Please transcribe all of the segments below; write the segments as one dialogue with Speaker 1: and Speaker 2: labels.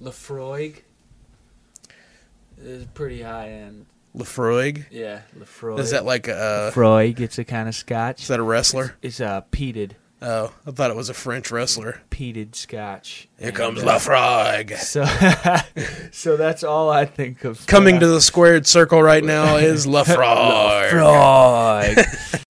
Speaker 1: Lefroy is pretty high end.
Speaker 2: Lefroy.
Speaker 1: Yeah, Lefroy.
Speaker 2: Is that like a?
Speaker 1: Lefroy gets a kind of scotch.
Speaker 2: Is that a wrestler?
Speaker 1: It's uh, peated,
Speaker 2: Oh, I thought it was a French wrestler.
Speaker 1: peated scotch.
Speaker 2: Here
Speaker 1: And,
Speaker 2: comes
Speaker 1: uh,
Speaker 2: Laphroaig.
Speaker 1: So, so that's all I think of.
Speaker 2: Coming to the squared circle right now is Laphroaig.
Speaker 1: Lefroy.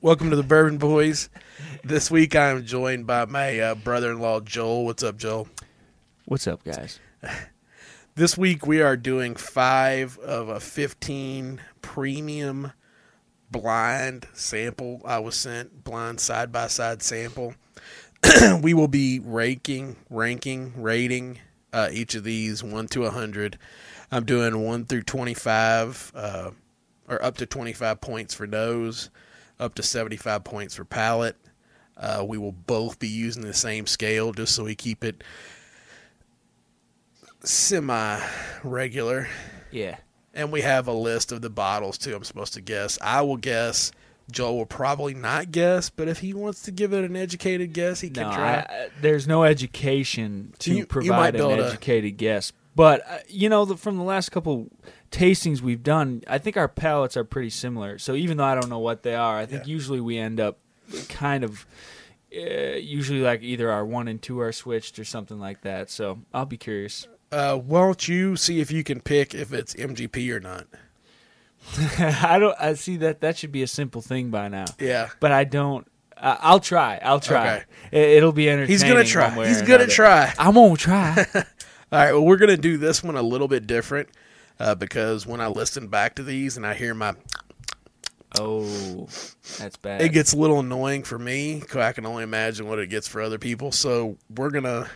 Speaker 2: Welcome to the Bourbon Boys. This week I am joined by my uh, brother-in-law Joel. What's up, Joel?
Speaker 1: What's up, guys?
Speaker 2: This week we are doing five of a 15 premium blind sample. I was sent blind side by side sample. we will be ranking, ranking, rating uh, each of these one to a hundred. I'm doing one through 25, uh, or up to 25 points for nose, up to 75 points for palate. Uh, we will both be using the same scale just so we keep it semi regular.
Speaker 1: Yeah.
Speaker 2: And we have a list of the bottles too. I'm supposed to guess. I will guess. Joel will probably not guess, but if he wants to give it an educated guess, he can
Speaker 1: No,
Speaker 2: try.
Speaker 1: I, there's no education to
Speaker 2: You- you might
Speaker 1: provide
Speaker 2: be
Speaker 1: an educated guess. But uh, you know, the, from the last couple tastings we've done, I think our palates are pretty similar. So even though I don't know what they are, I think
Speaker 2: Yeah.
Speaker 1: usually we end up kind of. Uh, usually, like either our one and two are switched or something like that. So I'll be curious.
Speaker 2: uh, why don't you see if you can pick if it's MGP or not?
Speaker 1: I don't. I see that that should be a simple thing by now,
Speaker 2: Yeah.
Speaker 1: but I don't. Uh, I'll try. I'll try.
Speaker 2: Okay.
Speaker 1: It, it'll be entertaining.
Speaker 2: He's gonna try.
Speaker 1: one way or
Speaker 2: He's gonna
Speaker 1: another.
Speaker 2: try.
Speaker 1: I'm gonna try.
Speaker 2: All right. Well, we're gonna do this one a little bit different uh, because when I listen back to these and I hear my,
Speaker 1: oh, that's bad.
Speaker 2: it gets a little annoying for me. I can only imagine what it gets for other people. So we're gonna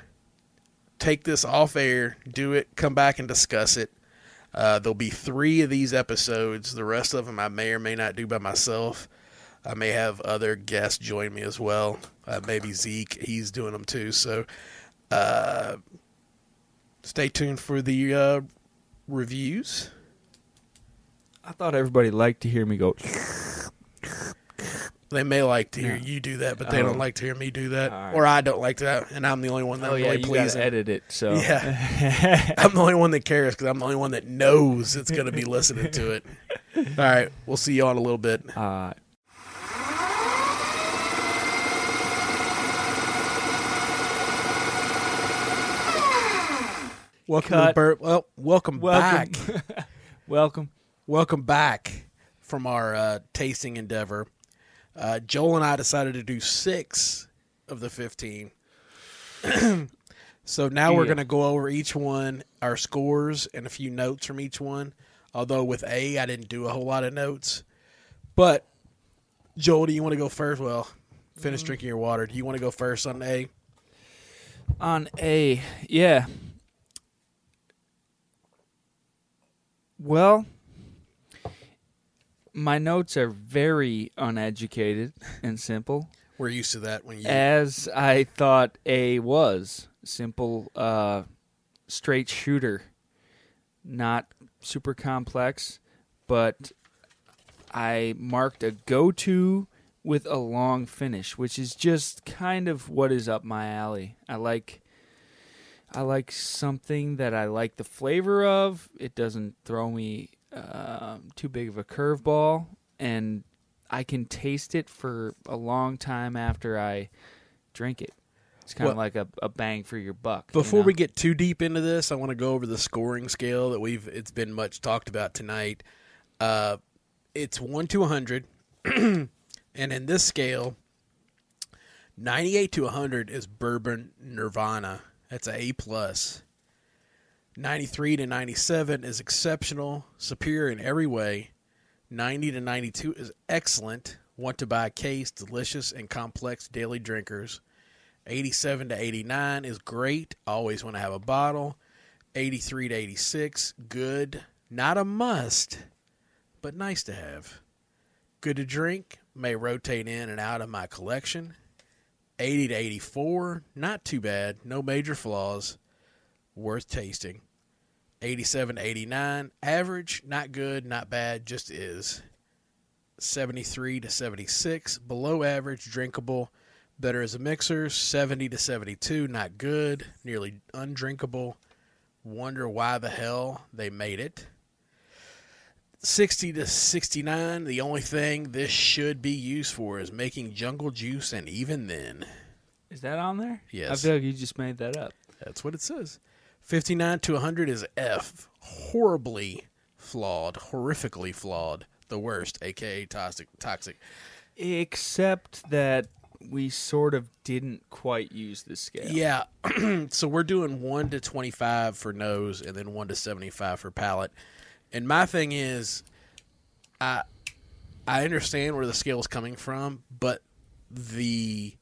Speaker 2: take this off air, do it, come back and discuss it. Uh, there'll be three of these episodes. The rest of them I may or may not do by myself. I may have other guests join me as well. Uh, maybe Zeke, he's doing them too. So uh, stay tuned for the uh, reviews.
Speaker 1: I thought everybody liked to hear me go.
Speaker 2: They may like to hear
Speaker 1: Yeah.
Speaker 2: you do that, but they
Speaker 1: Oh.
Speaker 2: don't like to hear me do that,
Speaker 1: right.
Speaker 2: or I don't like that, and I'm the only one that
Speaker 1: Oh
Speaker 2: really
Speaker 1: yeah, you
Speaker 2: pleases.
Speaker 1: edit it. So
Speaker 2: Yeah. I'm the only one that cares because I'm the only one that knows it's going to be listening to it. All right, we'll see you all in a little bit.
Speaker 1: uh,
Speaker 2: Welcome to
Speaker 1: Cut.
Speaker 2: the Bur- well, welcome,
Speaker 1: welcome,
Speaker 2: back.
Speaker 1: welcome.
Speaker 2: welcome back from our uh, tasting endeavor. Uh, Joel and I decided to do six of the fifteen. so now we're going to go over each one, our scores, and a few notes from each one. Although with A, I didn't do a whole lot of notes. But Joel, do you want to go first? Well, finish drinking your water. Do you want to go first on A?
Speaker 1: On A, yeah. Well, my notes are very uneducated and simple,
Speaker 2: We're used to that when you.
Speaker 1: as I thought A was simple, uh, straight shooter, not super complex, but I marked a go-to with a long finish, which is just kind of what is up my alley. I like I like something that I like the flavor of. It doesn't throw me um, too big of a curveball, and I can taste it for a long time after I drink it. It's kind of
Speaker 2: Well-
Speaker 1: like a, a bang for your buck. you
Speaker 2: Before
Speaker 1: know?
Speaker 2: we get too deep into this, I want to go over the scoring scale that we've it's been much talked about tonight. Uh, it's one to hundred, and in this scale, ninety-eight to hundred is bourbon nirvana. That's a A plus. Ninety-three to ninety-seven is exceptional, superior in every way. Ninety to ninety-two is excellent. Want to buy a case, delicious and complex daily drinkers. 87 to 89 is great. Always want to have a bottle. 83 to 86, good. Not a must, but nice to have. Good to drink, may rotate in and out of my collection. 80 to 84, not too bad, no major flaws, worth tasting. 87 to 89, average, not good, not bad, just is. 73 to 76, below average, drinkable, better as a mixer. 70 to 72, not good, nearly undrinkable. Wonder why the hell they made it. 60 to 69, the only thing this should be used for is making jungle juice, and even then,
Speaker 1: Is that on there? I
Speaker 2: Yes.
Speaker 1: feel like you just made that up.
Speaker 2: that's what it says. 59 to 100 is F. Horribly flawed, horrifically flawed, the worst, aka toxic. Toxic.
Speaker 1: Except that we sort of didn't quite use the scale.
Speaker 2: Yeah. so we're doing 1 to 25 for nose and then 1 to 75 for palate. And my thing is I I understand where the scale is coming from, but the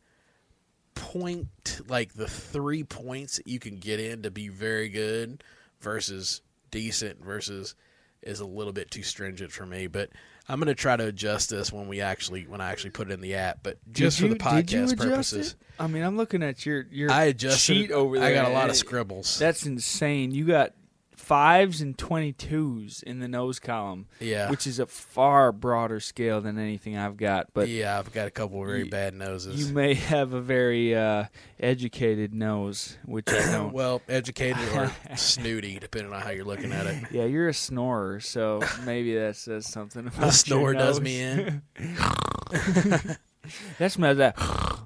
Speaker 2: point like the 3 points that you can get in to be very good versus decent versus is a little bit too stringent for me, but I'm going to try to adjust this when we actually when I actually put it in the app, but just for the
Speaker 1: did you
Speaker 2: podcast purposes.
Speaker 1: it? I mean, I'm looking at your your
Speaker 2: I adjusted
Speaker 1: sheet over there.
Speaker 2: I got a lot of scribbles.
Speaker 1: That's insane. You got fives and twenty twos in the nose column,
Speaker 2: yeah.
Speaker 1: which is a far broader scale than anything I've got. But
Speaker 2: yeah, I've got a couple of very
Speaker 1: you-
Speaker 2: bad noses.
Speaker 1: you may have a very uh, educated nose, which I don't.
Speaker 2: well, educated or snooty, depending on how you're looking at it.
Speaker 1: yeah, you're a snorer, so maybe that says something. About
Speaker 2: The snore does me in.
Speaker 1: that smells that.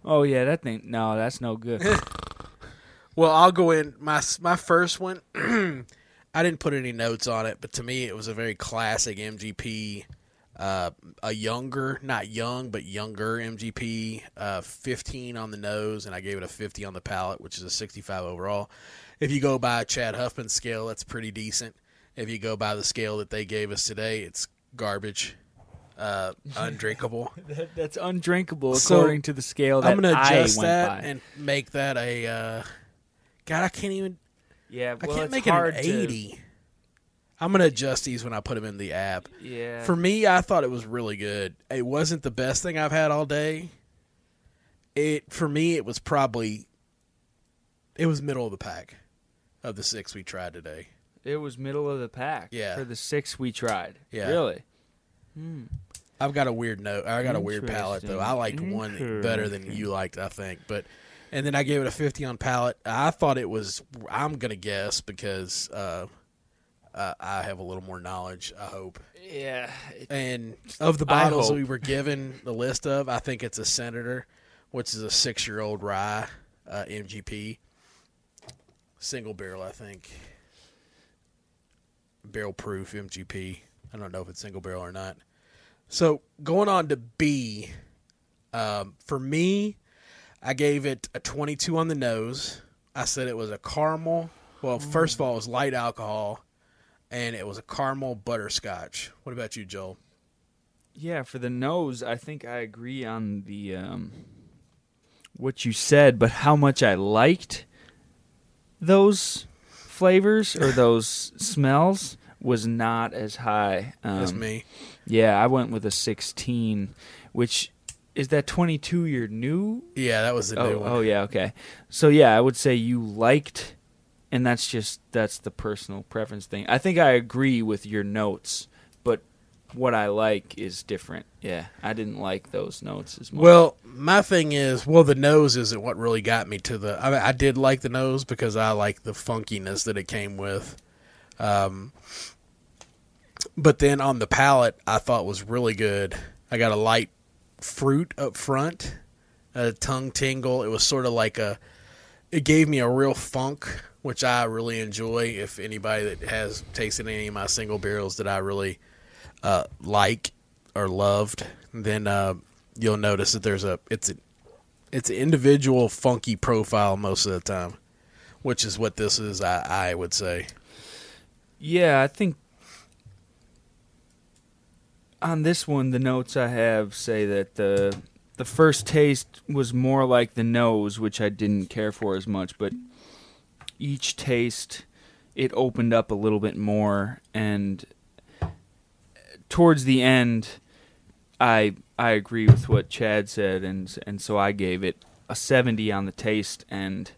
Speaker 1: Oh yeah, that thing. No, that's no good.
Speaker 2: Well, I'll go in my my first one. I didn't put any notes on it, but to me, it was a very classic MGP. Uh, a younger, not young, but younger MGP. Uh, 15 on the nose, and I gave it a 50 on the palate, which is a 65 overall. If you go by Chad Huffman's scale, that's pretty decent. If you go by the scale that they gave us today, it's garbage, uh, undrinkable.
Speaker 1: that, that's undrinkable
Speaker 2: So,
Speaker 1: according to the scale that
Speaker 2: I'm gonna
Speaker 1: I
Speaker 2: adjust that
Speaker 1: by.
Speaker 2: and make that a. Uh, God, I can't even.
Speaker 1: Yeah,
Speaker 2: I can't make it an
Speaker 1: hard to-
Speaker 2: 80. I'm gonna adjust these when I put them in the app.
Speaker 1: Yeah.
Speaker 2: For me, I thought it was really good. It wasn't the best thing I've had all day. It for me, it was probably. It was middle of the pack, of the six we tried today.
Speaker 1: It was middle of the pack.
Speaker 2: Yeah.
Speaker 1: For the six we tried.
Speaker 2: Yeah.
Speaker 1: Really? Hmm.
Speaker 2: I've got a weird note. I got a weird palate though. I liked one better than you liked, I think. But and then I gave it a 50 on palate. I thought it was. I'm gonna guess because uh, uh, I have a little more knowledge. I hope.
Speaker 1: Yeah. it-
Speaker 2: And of the bottles we were given the list of, I think it's a Senator, which is a six-year-old rye uh, MGP, single barrel. I think barrel proof MGP. I don't know if it's single barrel or not. So going on to B, um, for me, I gave it a 22 on the nose. I said it was a caramel. Well, first of all, it was light alcohol, and it was a caramel butterscotch. What about you, Joel?
Speaker 1: Yeah, for the nose, I think I agree on the um, what you said, but how much I liked those flavors or those smells was not as high. Um,
Speaker 2: That's me.
Speaker 1: Yeah, I went with a 16, which is that 22 your new?
Speaker 2: Yeah, that was the
Speaker 1: Oh,
Speaker 2: new one.
Speaker 1: oh yeah, okay. So yeah, I would say you liked, and that's just that's the personal preference thing. I think I agree with your notes, but what I like is different. Yeah, I didn't like those notes as much.
Speaker 2: Well, my thing is, well, the nose isn't what really got me to the. I, mean, I did like the nose because I like the funkiness that it came with. Um, but then on the palate, I thought was really good. I got a light fruit up front, a tongue tingle. It was sort of like a. It gave me a real funk, which I really enjoy. If anybody that has tasted any of my single barrels that I really uh, like or loved, then uh, you'll notice that there's a it's a it's an individual funky profile most of the time, which is what this is. I, I would say.
Speaker 1: yeah, I think on this one the notes I have say that the the first taste was more like the nose, which I didn't care for as much, but each taste it opened up a little bit more, and towards the end, I I agree with what Chad said, and and so I gave it a seventy on the taste, and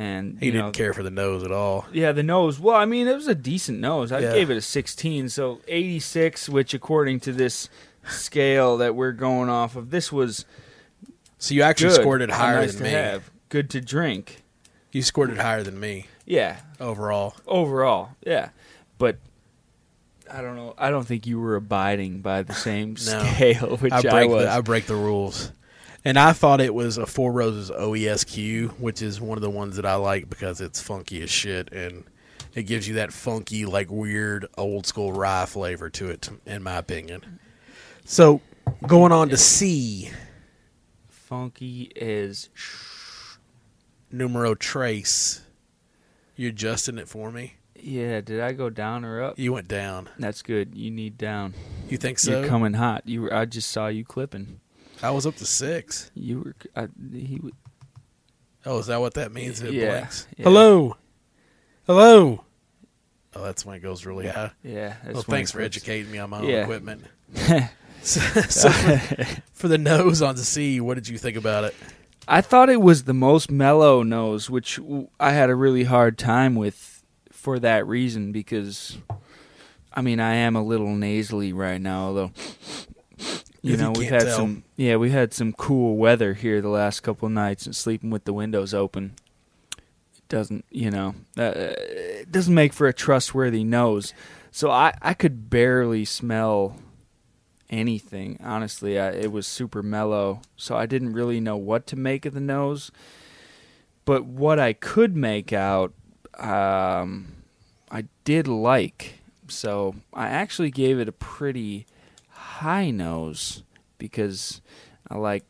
Speaker 1: and
Speaker 2: He
Speaker 1: you
Speaker 2: didn't
Speaker 1: know,
Speaker 2: care for the nose at all.
Speaker 1: Yeah, the nose. Well, I mean, it was a decent nose. I
Speaker 2: Yeah.
Speaker 1: gave it a 16, so 86, which according to this scale that we're going off of, this was
Speaker 2: So you actually
Speaker 1: good.
Speaker 2: scored it
Speaker 1: uh,
Speaker 2: higher
Speaker 1: nice
Speaker 2: than me.
Speaker 1: have, good to drink.
Speaker 2: You scored it higher than me
Speaker 1: Yeah,
Speaker 2: overall.
Speaker 1: overall, yeah. But I don't know. I don't think you were abiding by the same
Speaker 2: No.
Speaker 1: scale, which
Speaker 2: I
Speaker 1: I, was.
Speaker 2: the, I break the rules. And I thought it was a Four Roses OESQ, which is one of the ones that I like because it's funky as shit and it gives you that funky, like weird old school rye flavor to it, in my opinion. So going on to C,
Speaker 1: Funky is
Speaker 2: numero trace. You adjusting it for me?
Speaker 1: yeah. Did I go down or up?
Speaker 2: You went down.
Speaker 1: That's good. You need down.
Speaker 2: You think so?
Speaker 1: You're coming hot. You. Were, I just saw you clipping.
Speaker 2: I was up to six.
Speaker 1: You were. I, he. w-
Speaker 2: Oh, is that what that means? It
Speaker 1: Yeah,
Speaker 2: blinks.
Speaker 1: yeah.
Speaker 2: Hello, hello. Oh, that's when it goes really high.
Speaker 1: Yeah.
Speaker 2: Well, thanks for educating me on my own
Speaker 1: Yeah.
Speaker 2: equipment. so, so for, for the nose on the C, what did you think about it?
Speaker 1: I thought it was the most mellow nose, which I had a really hard time with for that reason because, I mean, I am a little nasally right now, although. You
Speaker 2: If you
Speaker 1: know, we've had
Speaker 2: tell.
Speaker 1: some yeah, we had some cool weather here the last couple of nights and sleeping with the windows open. It doesn't, you know, uh, it doesn't make for a trustworthy nose. So I I could barely smell anything. Honestly, I, it was super mellow, so I didn't really know what to make of the nose. But what I could make out, um, I did like. So I actually gave it a pretty high nose because I like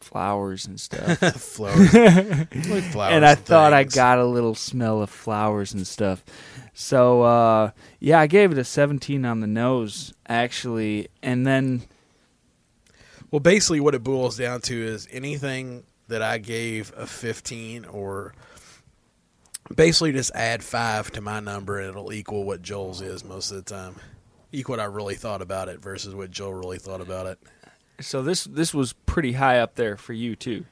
Speaker 1: flowers and stuff.
Speaker 2: flowers, like flowers
Speaker 1: and I thought I got a little smell of flowers and stuff. So uh, yeah, I gave it a 17 on the nose actually, and then
Speaker 2: Well, basically, what it boils down to is anything that I gave a 15 or basically just add five to my number and it'll equal what Joel's is most of the time. Equal what I really thought about it versus what Joel really thought about it.
Speaker 1: so this this was pretty high up there for you too.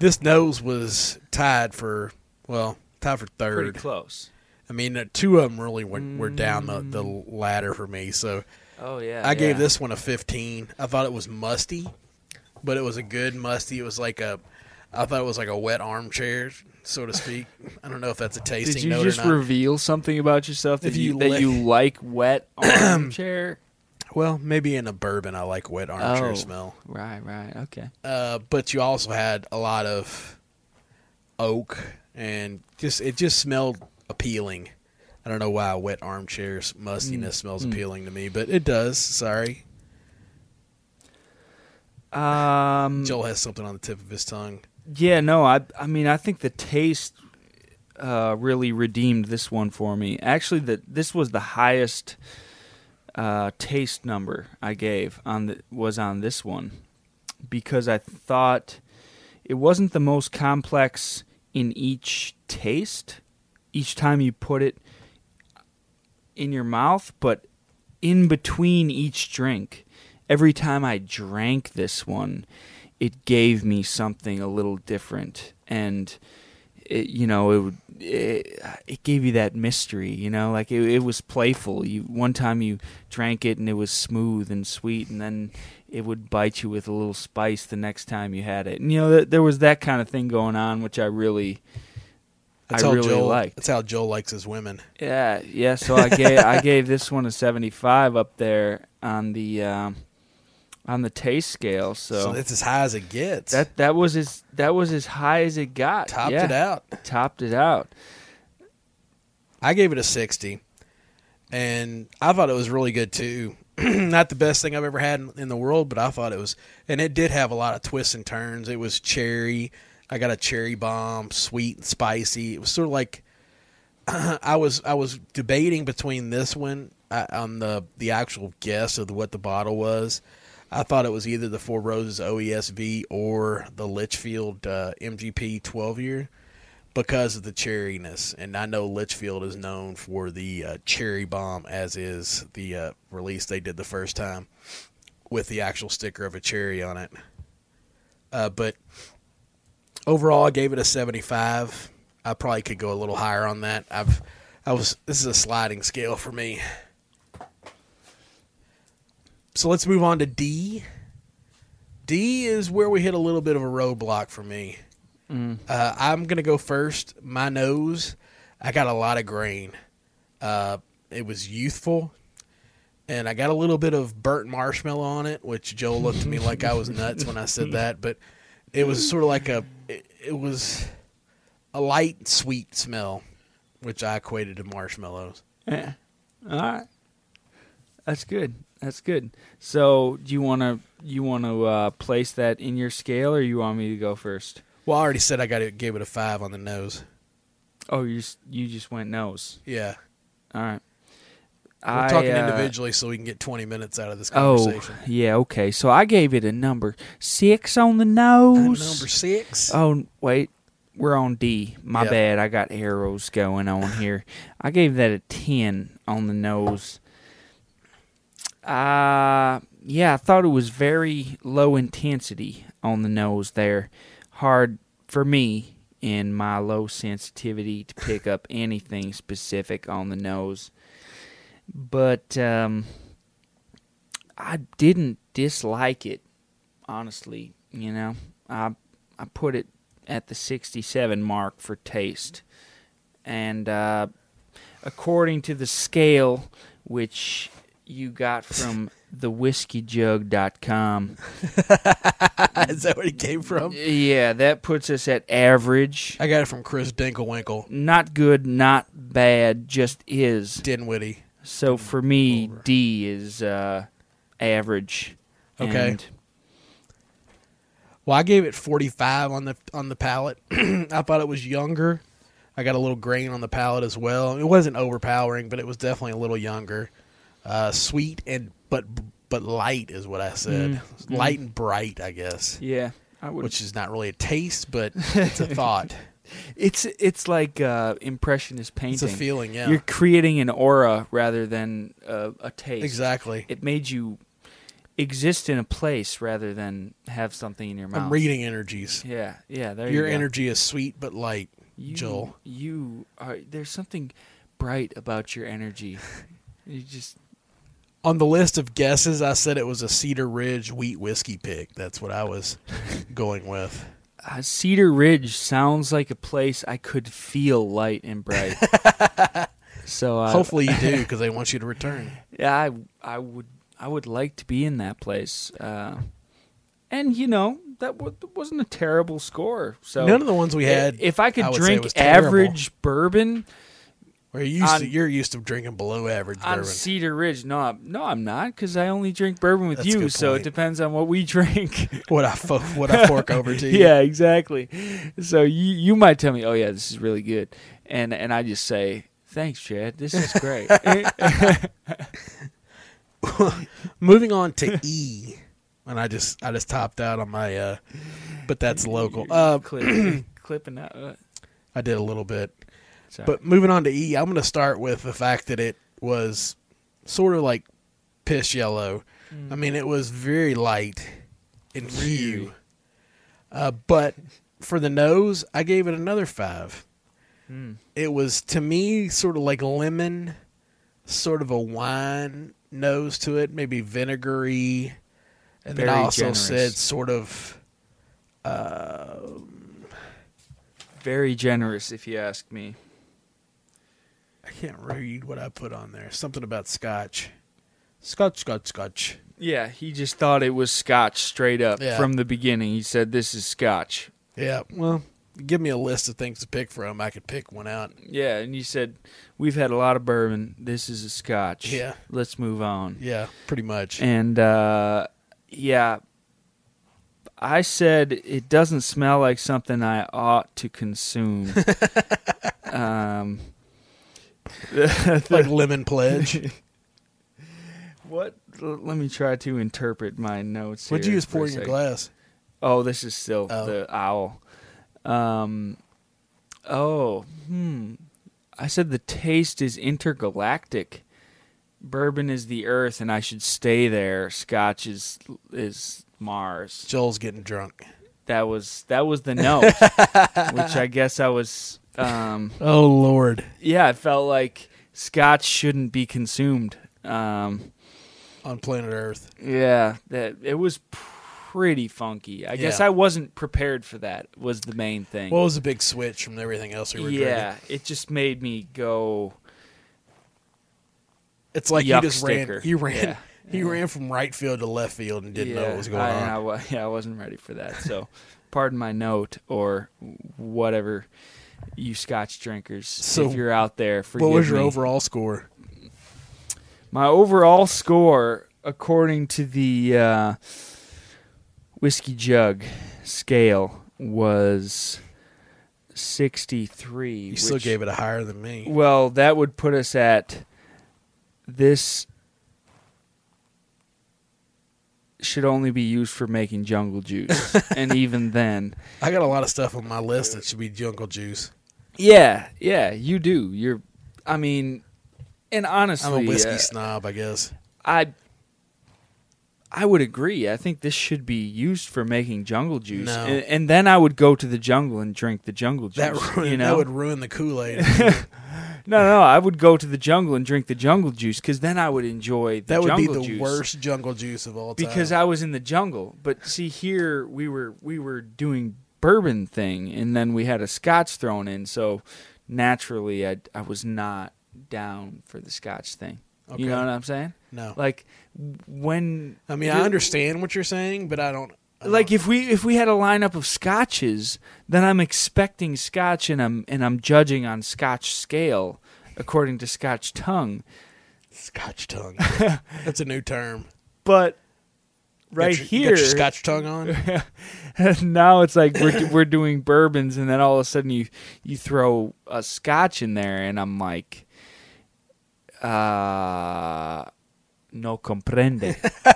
Speaker 2: This nose was tied for, well, tied for third.
Speaker 1: Pretty close.
Speaker 2: I mean, uh, two of them really went, were down the, the ladder for me. So
Speaker 1: Oh yeah.
Speaker 2: I gave this one a 15. I thought it was musty, but it was a good musty. It was like a, I thought it was like a wet armchair, so to speak. I don't know if that's a tasting
Speaker 1: Did you
Speaker 2: note
Speaker 1: just
Speaker 2: or not.
Speaker 1: reveal something about yourself that
Speaker 2: If
Speaker 1: you,
Speaker 2: you
Speaker 1: that you like wet armchair?
Speaker 2: well, maybe in a bourbon, I like wet armchair
Speaker 1: Oh.
Speaker 2: smell.
Speaker 1: Right, right, okay.
Speaker 2: Uh, but you also had a lot of oak and just it just smelled appealing. I don't know why wet armchair's mustiness smells
Speaker 1: Mm.
Speaker 2: appealing to me, but it does. Sorry,
Speaker 1: Um,
Speaker 2: Joel has something on the tip of his tongue.
Speaker 1: Yeah, no, I I mean I think the taste uh, really redeemed this one for me. Actually, that this was the highest uh, taste number I gave on the was on this one because I thought it wasn't the most complex in each taste. Each time you put it in your mouth, but in between each drink, every time I drank this one, it gave me something a little different and it, you know it, would- it it gave you that mystery you know like it, it was playful you one time you drank it and it was smooth and sweet and then it would bite you with a little spice the next time you had it and you know th- there was that kind of thing going on which I really
Speaker 2: That's
Speaker 1: I
Speaker 2: how
Speaker 1: really
Speaker 2: Joel,
Speaker 1: liked
Speaker 2: That's how Joel likes his women.
Speaker 1: yeah, yeah. So I gave I gave this one a seventy five up there on the um, on the taste scale.
Speaker 2: So,
Speaker 1: So,
Speaker 2: it's as high as it gets.
Speaker 1: that that was as that was as high as it got.
Speaker 2: topped
Speaker 1: yeah,
Speaker 2: it out.
Speaker 1: Topped it out.
Speaker 2: I gave it a 60, and I thought it was really good too. Not the best thing I've ever had in, in the world, but I thought it was, and it did have a lot of twists and turns. It was cherry. I got a cherry bomb, sweet and spicy. It was sort of like I was I was debating between this one uh, on the the actual guess of what the bottle was. I thought it was either the Four Roses OESV or the Litchfield uh, MGP 12 year. because of the cherryness. And I know Litchfield is known for the uh, cherry bomb, as is the uh, release they did the first time with the actual sticker of a cherry on it. Uh, but overall, I gave it a 75. I probably could go a little higher on that. I've, I was. This is a sliding scale for me. So let's move on to D. D is where we hit a little bit of a roadblock for me.
Speaker 1: Mm.
Speaker 2: Uh, I'm gonna go first. My nose, I got a lot of grain. Uh, it was youthful, and I got a little bit of burnt marshmallow on it, which Joe looked at me like I was nuts when I said that. But it was sort of like a, it, it was a light sweet smell, which I equated to marshmallows.
Speaker 1: Yeah. All right. That's good. That's good. So, do you want to you want to uh, place that in your scale, or you want me to go first?
Speaker 2: Well, I already said I got it, gave it a five on the nose.
Speaker 1: Oh, you just, you just went nose.
Speaker 2: Yeah,
Speaker 1: All right.
Speaker 2: we're talking
Speaker 1: uh,
Speaker 2: individually, so we can get 20 minutes out of this
Speaker 1: Oh, yeah. Okay. So I gave it a number six on the
Speaker 2: Uh,
Speaker 1: nose.
Speaker 2: number six.
Speaker 1: Oh wait, we're on D. My
Speaker 2: Yep.
Speaker 1: bad. I got arrows going on here. I gave that a ten on the nose. Uh yeah, I thought it was very low intensity on the nose there. Hard for me in my low sensitivity to pick up anything specific on the nose. But um I didn't dislike it, honestly, you know. I I put it at the 67 mark for taste. And uh, according to the scale, which you got from thewhiskeyjug.com,
Speaker 2: Is that where it came from?
Speaker 1: yeah, that puts us at average.
Speaker 2: I got it from Chris Dinklewinkle.
Speaker 1: Not good, not bad, just is.
Speaker 2: Dinwiddie.
Speaker 1: So for me,
Speaker 2: Over.
Speaker 1: D is uh, average.
Speaker 2: Okay.
Speaker 1: And
Speaker 2: Well, I gave it 45 on the on the palate. I thought it was younger. I got a little grain on the palate as well. It wasn't overpowering, but it was definitely a little younger. Uh, sweet and but but light is what I said.
Speaker 1: Mm,
Speaker 2: Light and bright, I guess.
Speaker 1: yeah, I would.
Speaker 2: Which is not really a taste, but it's a thought.
Speaker 1: it's it's like uh, impressionist painting.
Speaker 2: It's a feeling, yeah.
Speaker 1: You're creating an aura rather than uh, a taste.
Speaker 2: exactly.
Speaker 1: It made you exist in a place rather than have something in your mouth.
Speaker 2: I'm reading energies.
Speaker 1: Yeah, yeah. There
Speaker 2: Your
Speaker 1: you
Speaker 2: energy is sweet but light.
Speaker 1: you,
Speaker 2: Joel.
Speaker 1: You are. There's something bright about your energy. you just
Speaker 2: On the list of guesses, I said it was a Cedar Ridge wheat whiskey pick. That's what I was going with.
Speaker 1: uh, Cedar Ridge sounds like a place I could feel light and bright. so uh,
Speaker 2: Hopefully you do because they want you to return.
Speaker 1: Yeah, I I would I would like to be in that place. Uh, and you know that w- wasn't a terrible score. So
Speaker 2: None of the ones we had.
Speaker 1: if I could
Speaker 2: I
Speaker 1: drink average bourbon
Speaker 2: Where you used to,
Speaker 1: on-
Speaker 2: you're used to drinking below average
Speaker 1: on
Speaker 2: bourbon.
Speaker 1: Cedar Ridge, no, I'm, no, I'm not because I only drink bourbon with
Speaker 2: That's
Speaker 1: you. So it depends on what we drink.
Speaker 2: What I fo- what I fork over to you.
Speaker 1: yeah, exactly. So you you might tell me, oh yeah, this is really good, and and I just say. Thanks, Chad. This is great.
Speaker 2: Moving on to E, and I just I just topped out on my. uh But that's local. Uh,
Speaker 1: Clip, clipping out.
Speaker 2: I did a little bit.
Speaker 1: Sorry.
Speaker 2: But moving on to E, I'm going to start with the fact that it was sort of like piss yellow. I mean, it was very light in hue. Uh, but for the nose, I gave it another five.
Speaker 1: Mm.
Speaker 2: It was to me sort of like lemon, sort of a wine nose to it, maybe vinegary, and then I also
Speaker 1: generous.
Speaker 2: said sort of. Uh,
Speaker 1: Very generous, if you ask me.
Speaker 2: I can't read what I put on there. Something about scotch. Scotch, scotch, scotch.
Speaker 1: Yeah, he just thought it was scotch straight up
Speaker 2: Yeah.
Speaker 1: from the beginning. He said, This is scotch.
Speaker 2: Yeah, well, give me a list of things to pick from. I could pick one out.
Speaker 1: Yeah, and you said, We've had a lot of bourbon. This is a scotch.
Speaker 2: Yeah.
Speaker 1: Let's move on.
Speaker 2: Yeah, pretty much.
Speaker 1: And, uh, yeah, I said it doesn't smell like something I ought to consume. um,
Speaker 2: like lemon pledge.
Speaker 1: what? Let me try to interpret my notes.
Speaker 2: What'd you use
Speaker 1: for
Speaker 2: pour in your glass?
Speaker 1: Oh, this is still
Speaker 2: Oh.
Speaker 1: the owl. Um, Oh, hmm. I said the taste is intergalactic. Bourbon is the Earth, and I should stay there. Scotch is is Mars.
Speaker 2: Joel's getting drunk.
Speaker 1: That was that was the note, which I guess I was. Um,
Speaker 2: Oh Lord,
Speaker 1: yeah, it felt like Scotch shouldn't be consumed. Um,
Speaker 2: on planet Earth.
Speaker 1: yeah, that it was pretty funky. I guess I wasn't prepared for that. Was the main thing.
Speaker 2: What was the big switch from everything else we were drinking?
Speaker 1: yeah, it just made me go.
Speaker 2: It's like you just ran.
Speaker 1: sticker.
Speaker 2: You ran.
Speaker 1: Yeah.
Speaker 2: He ran from right field to left field and didn't know what was going
Speaker 1: I,
Speaker 2: on.
Speaker 1: I yeah, I wasn't ready for that. So, pardon my note or whatever, you Scotch drinkers.
Speaker 2: So,
Speaker 1: if you're out there,
Speaker 2: what was your
Speaker 1: me.
Speaker 2: overall score?
Speaker 1: My overall score, according to the uh, whiskey jug scale, was sixty-three.
Speaker 2: You still gave it a higher than me.
Speaker 1: Well, that would put us at this should only be used for making jungle juice. and even then,
Speaker 2: I got a lot of stuff on my list that should be jungle juice.
Speaker 1: Yeah, yeah, you do. You're I mean, and honestly,
Speaker 2: I'm a whiskey
Speaker 1: uh,
Speaker 2: snob, I guess.
Speaker 1: I I would agree. I think this should be used for making jungle juice,
Speaker 2: No.
Speaker 1: and, and then I would go to the jungle and drink the jungle juice.
Speaker 2: That ruin,
Speaker 1: you know,
Speaker 2: that would ruin the Kool Aid.
Speaker 1: no, no, I would go to the jungle and drink the jungle juice because then I would enjoy the
Speaker 2: that would be the
Speaker 1: juice.
Speaker 2: worst jungle juice of all time.
Speaker 1: because I was in the jungle. But see, here we were we were doing bourbon thing, and then we had a Scotch thrown in. So naturally, I I was not down for the Scotch thing.
Speaker 2: Okay.
Speaker 1: You know what I'm saying?
Speaker 2: no,
Speaker 1: Like when
Speaker 2: I mean I understand what you're saying, but I don't-
Speaker 1: like if we if we had a lineup of scotches, then I'm expecting scotch and I'm and I'm judging on scotch scale according to scotch tongue.
Speaker 2: Scotch tongue. That's a new term.
Speaker 1: But right
Speaker 2: your-
Speaker 1: here
Speaker 2: Scotch tongue on.
Speaker 1: now it's like we're we're doing bourbons and then all of a sudden you you throw a scotch in there and I'm like uh no comprende.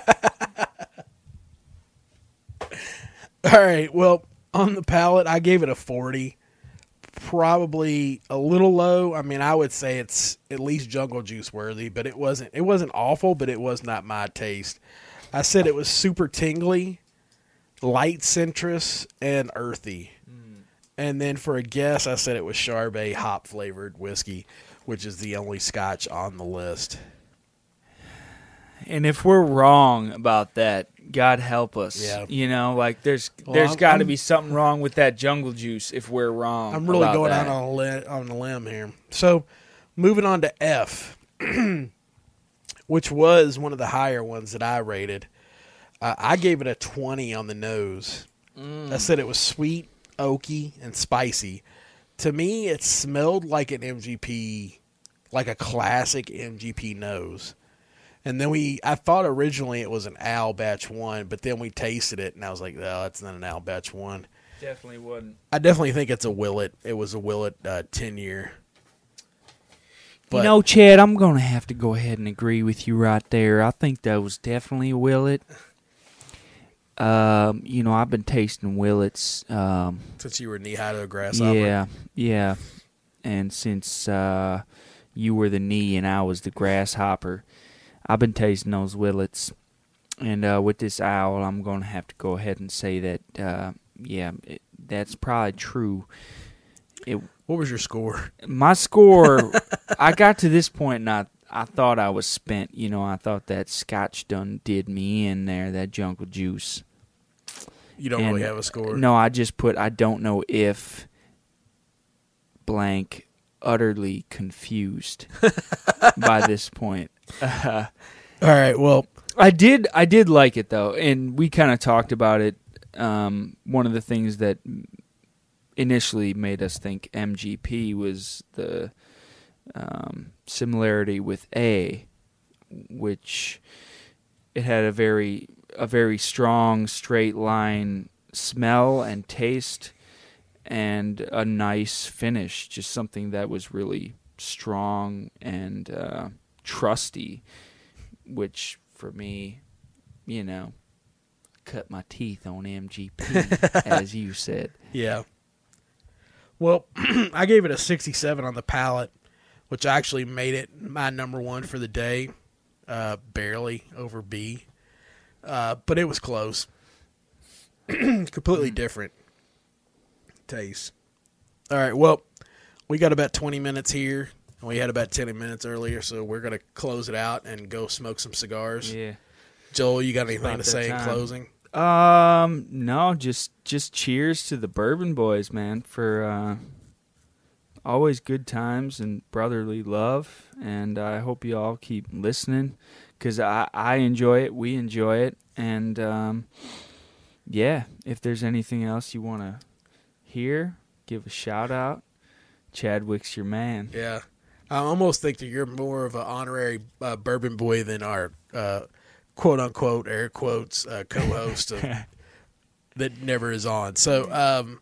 Speaker 2: All right. Well, on the palate, I gave it a 40. Probably a little low. I mean, I would say it's at least jungle juice worthy, but it wasn't it wasn't awful, but it was not my taste. I said it was super tingly, light citrus, and earthy. Hmm. And then for a guess, I said it was Charbay hop flavored whiskey, which is the only scotch on the list.
Speaker 1: And if we're wrong about that, God help us.
Speaker 2: Yeah.
Speaker 1: You know, like there's
Speaker 2: Well,
Speaker 1: there's got to be something wrong with that jungle juice if we're wrong.
Speaker 2: I'm really going
Speaker 1: that.
Speaker 2: out on a, li- on a limb here. So, moving on to F, which was one of the higher ones that I rated. Uh, I gave it a 20 on the nose.
Speaker 1: Mm.
Speaker 2: I said it was sweet, oaky, and spicy. To me, it smelled like an MGP, like a classic MGP nose. And then we, I thought originally it was an Al Batch 1, but then we tasted it and I was like, oh, that's not an Al Batch 1.
Speaker 1: Definitely wouldn't.
Speaker 2: I definitely think it's a Willet. It was a Willet uh, ten year. But
Speaker 1: you know, Chad, I'm gonna have to go ahead and agree with you right there. I think that was definitely a Willet. Um, you know, I've been tasting Willets. Um,
Speaker 2: since you were knee high to a grasshopper,
Speaker 1: yeah, yeah, and since uh, you were the knee and I was the grasshopper, I've been tasting those Willets. And uh, with this owl, I'm gonna have to go ahead and say that, uh, yeah, it, that's probably true. It
Speaker 2: what was your score?
Speaker 1: my score i got to this point and i i thought i was spent you know i thought that scotch done did me in there that jungle juice
Speaker 2: You don't
Speaker 1: And-
Speaker 2: really have a score.
Speaker 1: no i just put i don't know if blank utterly confused by this point uh,
Speaker 2: All right. Well,
Speaker 1: I did I did like it though, and we kind of talked about it. Um, one of the things that initially made us think MGP was the um, similarity with A, which it had a very a very strong straight line smell and taste and a nice finish just something that was really strong and uh, trusty which for me you know cut my teeth on mgp as you said
Speaker 2: yeah. Well, I gave it a 67 on the palate, which actually made it my number one for the day, uh, barely over B. Uh, but it was close. Completely different taste. All right, well, we got about 20 minutes here. and We had about 10 minutes earlier, so we're going to close it out and go smoke some cigars.
Speaker 1: Yeah.
Speaker 2: Joel, you got anything to say in closing?
Speaker 1: Um, no, just just cheers to the Bourbon Boys, man, for uh, always good times and brotherly love. And I hope you all keep listening because I I enjoy it, we enjoy it, and um, yeah, if there's anything else you want to hear, give a shout out. Chadwick's your man.
Speaker 2: Yeah. I almost think that you're more of an honorary uh, bourbon boy than our uh, quote unquote air quotes uh, co-host of, that never is on. So um,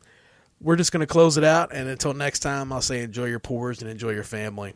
Speaker 2: we're just going to close it out, and until next time, I'll say enjoy your pours and enjoy your family.